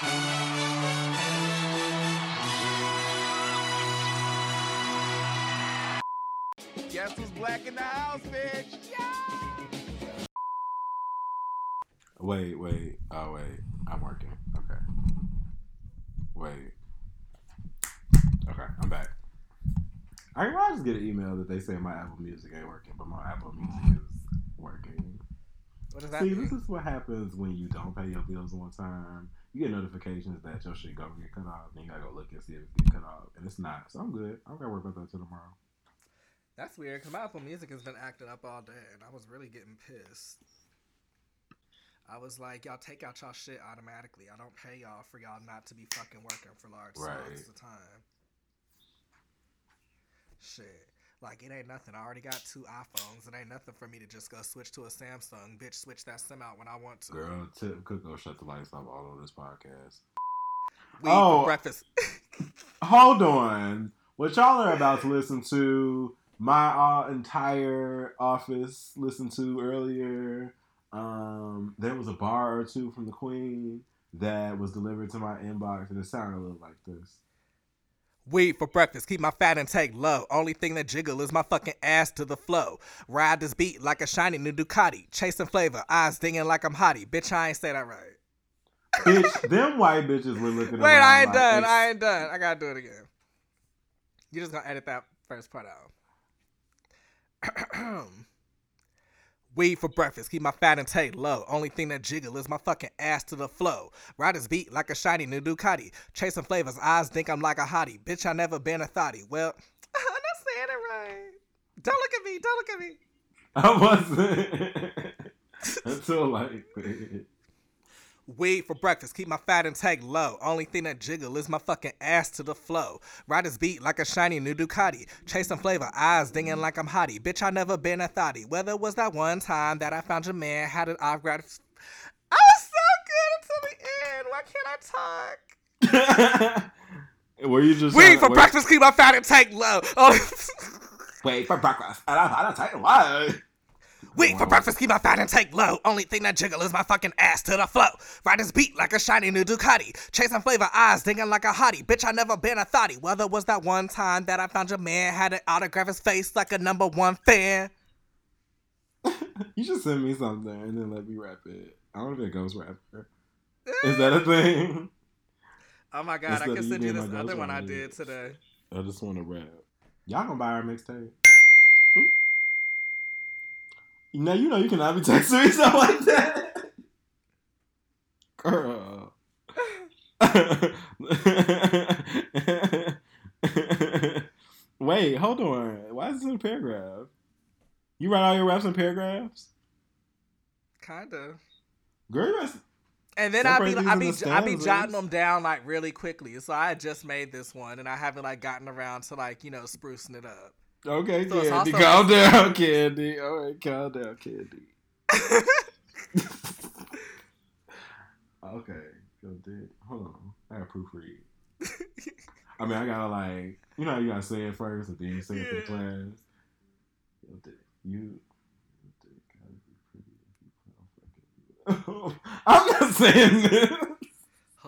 Guess who's black in the house, bitch? Wait, wait. Oh, wait. I'm working. Okay. Wait. Okay, I'm back. I can just get an email that they say my Apple Music ain't working, but my Apple Music is working. What does that See, mean? this is what happens when you don't pay your bills on time. You get notifications that your shit gonna get cut off, then you gotta go look and see if it's get cut off, and it's not. So I'm good. I don't gotta worry about that till tomorrow. That's weird because my Apple Music has been acting up all day, and I was really getting pissed. I was like, y'all take out y'all shit automatically. I don't pay y'all for y'all not to be fucking working for large Right. swaths of time. Shit. Like, it ain't nothing. I already got two iPhones. It ain't nothing for me to just go switch to a Samsung. Bitch, switch that SIM out when I want to. Girl, Tip could go shut the lights off all of this podcast. Weed Oh. breakfast. Hold on. What y'all are about to listen to, my uh, entire office listened to earlier. Um, there was a bar or two from the Queen that was delivered to my inbox, and it sounded a little like this. Weed for breakfast, keep my fat intake low. Only thing that jiggle is my fucking ass to the flow. Ride this beat like a shiny new Ducati. Chasing flavor, eyes dinging like I'm hottie. Bitch, I ain't say that right. Bitch, them white bitches were looking Wait, I ain't like, done. it's- I ain't done. I gotta do it again. You just gonna edit that first part out. Weed for breakfast, keep my fat intake low. Only thing that jiggle is my fucking ass to the flow. Ride this beat like a shiny new Ducati. Chasing flavors, eyes think I'm like a hottie. Bitch, I never been a thottie. Well, I'm not saying it right. Don't look at me. Don't look at me. I wasn't until like. Weed for breakfast, keep my fat intake low. Only thing that jiggle is my fucking ass to the flow. Ride this beat like a shiny new Ducati. Chasing flavor, eyes dinging like I'm hottie. Bitch, I never been a thottie. Whether it was that one time that I found your man, had an off grad. I was so good until the end. Why can't I talk? Were you just Weed uh, for were- breakfast, keep my fat intake low. Oh. Wait for breakfast, and I'm gonna tell you why. Weed for breakfast, keep my fat intake low. Only thing that jiggle is my fucking ass to the flow. Ride this beat like a shiny new Ducati. Chasing flavor, eyes dinging like a hottie. Bitch, I never been a thottie. Whether it was that one time that I found your man, had an autograph his face like a number one fan. You should send me something and then let me rap it. I want to be a ghost rapper. Is that a thing? Oh my god, Instead I can send you this other one I did today. I just want to rap. Y'all gonna buy our mixtape? Now you know you cannot be texting me something like that, girl. Wait, hold on. Why is this in a paragraph? You write all your raps in paragraphs, Kinda. girl. And then I be Separate I these be into I be jotting them down like really quickly. So I just made this one and I haven't like gotten around to like you know sprucing it up. Okay, So Candy, calm down, Candy. All right, calm down, Candy. Okay, go did. Hold on, I gotta proofread. I mean, I gotta like, you know, how you gotta say it first, and then you say it for the class. Yo, dick, you, your dick gotta be pretty you put on fucking- I'm not saying this.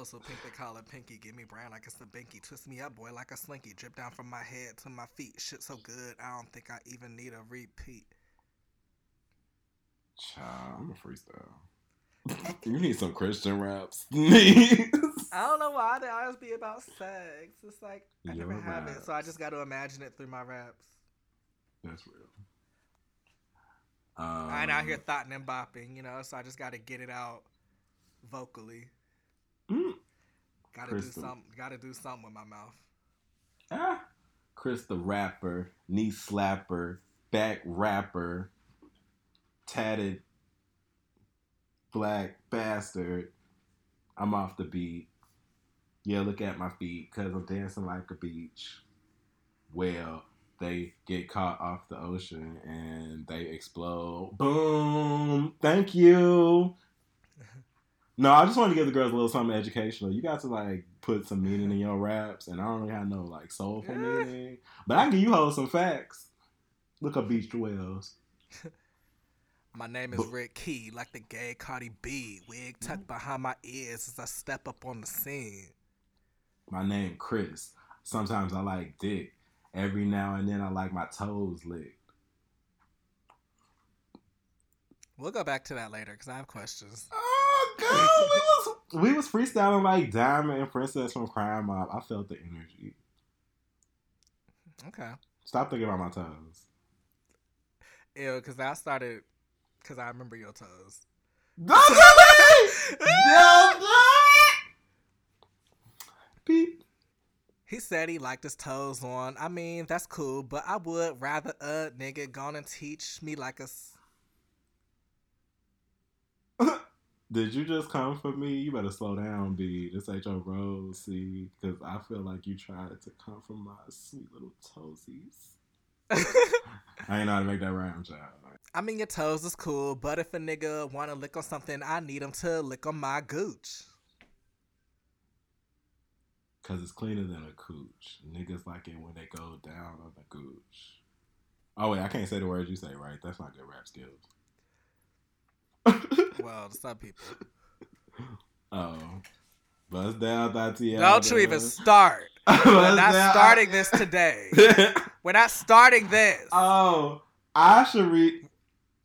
Hustle pink, they call it pinky. Give me brown like it's the binky. Twist me up, boy, like a slinky. Drip down from my head to my feet. Shit so good, I don't think I even need a repeat. Child, I'm a freestyle. you need some Christian raps. I don't know why they always be about sex. It's like I never Your have it, so I just got to imagine it through my raps. That's real. Um, I ain't out here thoughting and bopping, you know, so I just got to get it out vocally. Mm. Got to do Crystal. something. Got to do something with my mouth. Ah. Chris the rapper, knee slapper, back rapper, tatted black bastard. I'm off the beat. Yeah, look at my feet, cause I'm dancing like a beach. Well, they get caught off the ocean and they explode. Boom! Thank you. No, I just wanted to give the girls a little something educational. You got to like put some meaning in your raps, and I don't really have no like soulful meaning, but I can give you hoes some facts. Look up beach whales. My name is Rick Key, like the gay Cardi B. Wig tucked mm. behind my ears as I step up on the scene. My name Chris. Sometimes I like dick. Every now and then I like my toes licked. We'll go back to that later because I have questions. Ah, God, we was we was freestyling like Diamond and Princess from Crime Mob. I felt the energy. Okay. Stop thinking about my toes. Ew, because I started, because I remember your toes. Don't do me! Don't do it! Beep. He said he liked his toes on. I mean, that's cool, but I would rather a nigga gonna teach me like a. Did you just come for me? You better slow down, B. This ain't your see? Because I feel like you tried to come for my sweet little toesies. I ain't know how to make that rhyme, child. I mean, your toes is cool, but if a nigga wanna lick on something, I need him to lick on my gooch. Because it's cleaner than a cooch. Niggas like it when they go down on the gooch. Oh, wait, I can't say the words you say, right? That's not good rap skills. Well, to some people. oh. Bust down, Thotiana. Don't you even start. We're not down. starting this today. We're not starting this. oh, I should read.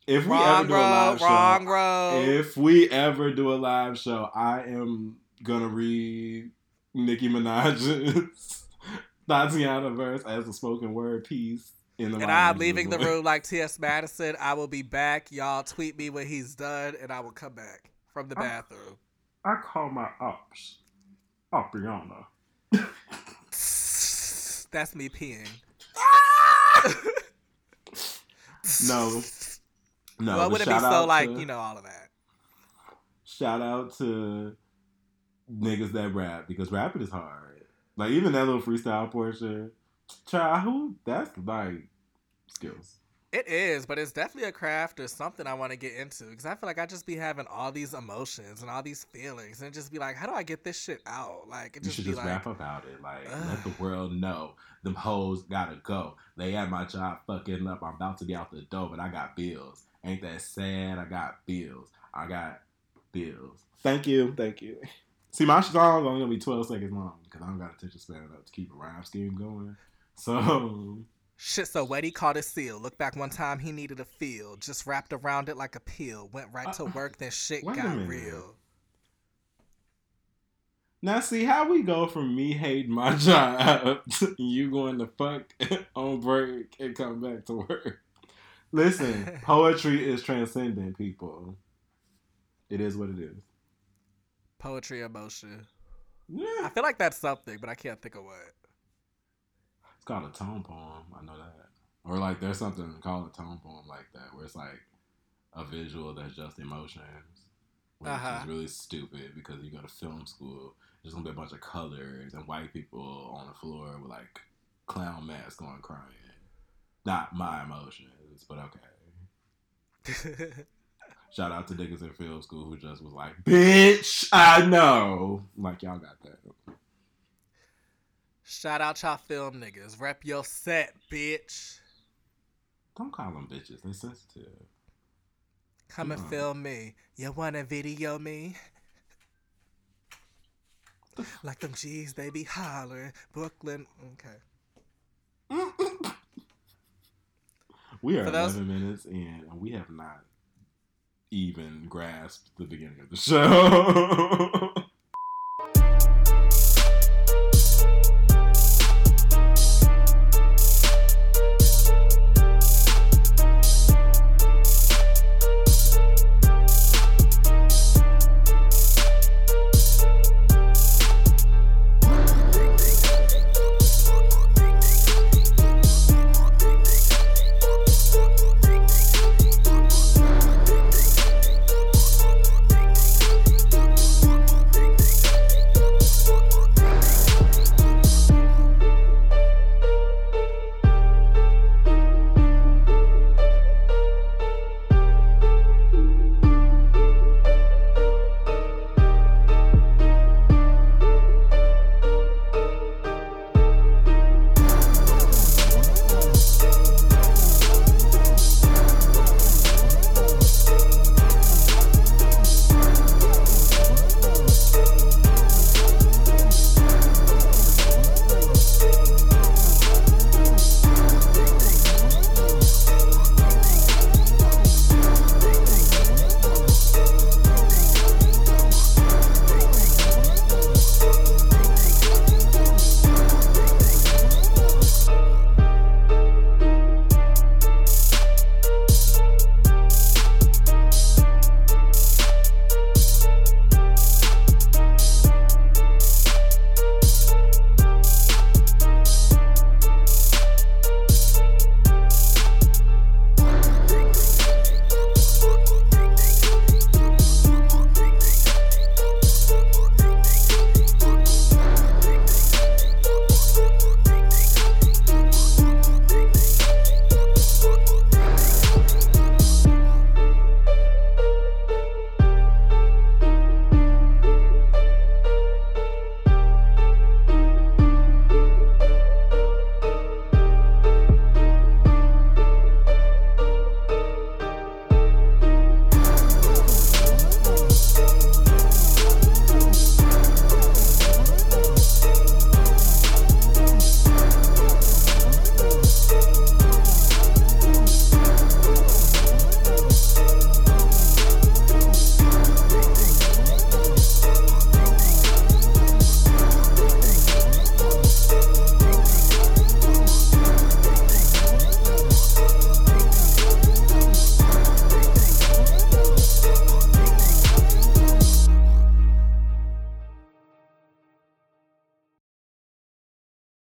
If we ever wrong do a live road, wrong show, road. if we ever do a live show, I am gonna read Nicki Minaj's Thotiana verse as a spoken word piece. And I'm leaving the room like T.S. Madison. I will be back. Y'all tweet me when he's done, and I will come back from the Oh. bathroom. I call my ops Apriana. That's me peeing. No, no. well, but wouldn't be so like to- you know all of that. shout out to niggas that rap because rapping is hard. Like even that little freestyle portion, child, who that's like skills. It is, but it's definitely a craft or something I want to get into because I feel like I just be having all these emotions and all these feelings and just be like, how do I get this shit out? Like it You just should be just like, rap about it. Like Ugh. let the world know them hoes gotta go. They at my job fucking up. I'm about to be out the door, but I got bills. Ain't that sad? I got bills. I got bills. Thank you, thank you. See, my song's only gonna be 12 seconds long because I don't got attention span enough to keep a rhyme scheme going. So shit. So Weddy caught a seal. Look back one time he needed a feel, just wrapped around it like a peel. Went right to Uh, work, then shit a got real. Now, see how we go from me hating my job to you going to fuck on break and come back to work. Listen, poetry is transcendent, people. It is what it is. Poetry, emotion. Yeah. I feel like that's something, but I can't think of what. Called a tone poem. I know that. Or like there's something called a tone poem like that, where it's like a visual that's just emotions. Which Uh-huh. is really stupid because you go to film school, there's gonna be a bunch of colors and white people on the floor with like clown masks on crying. Not my emotions, but okay. Shout out to niggas in film school who just was like, bitch, I know. Like y'all got that. Shout out y'all film niggas. Rep your set, bitch. Don't call them bitches. They sensitive. Come and film me. You wanna video me? Like them G's, they be hollering. Brooklyn. Okay. We are For those- 11 minutes in, and we have not even grasped the beginning of the show.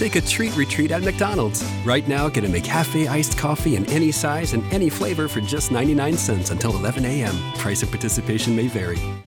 Take a treat retreat at McDonald's. Right now, get a McCafe iced coffee in any size and any flavor for just 99 cents until 11 a.m. Price of participation may vary.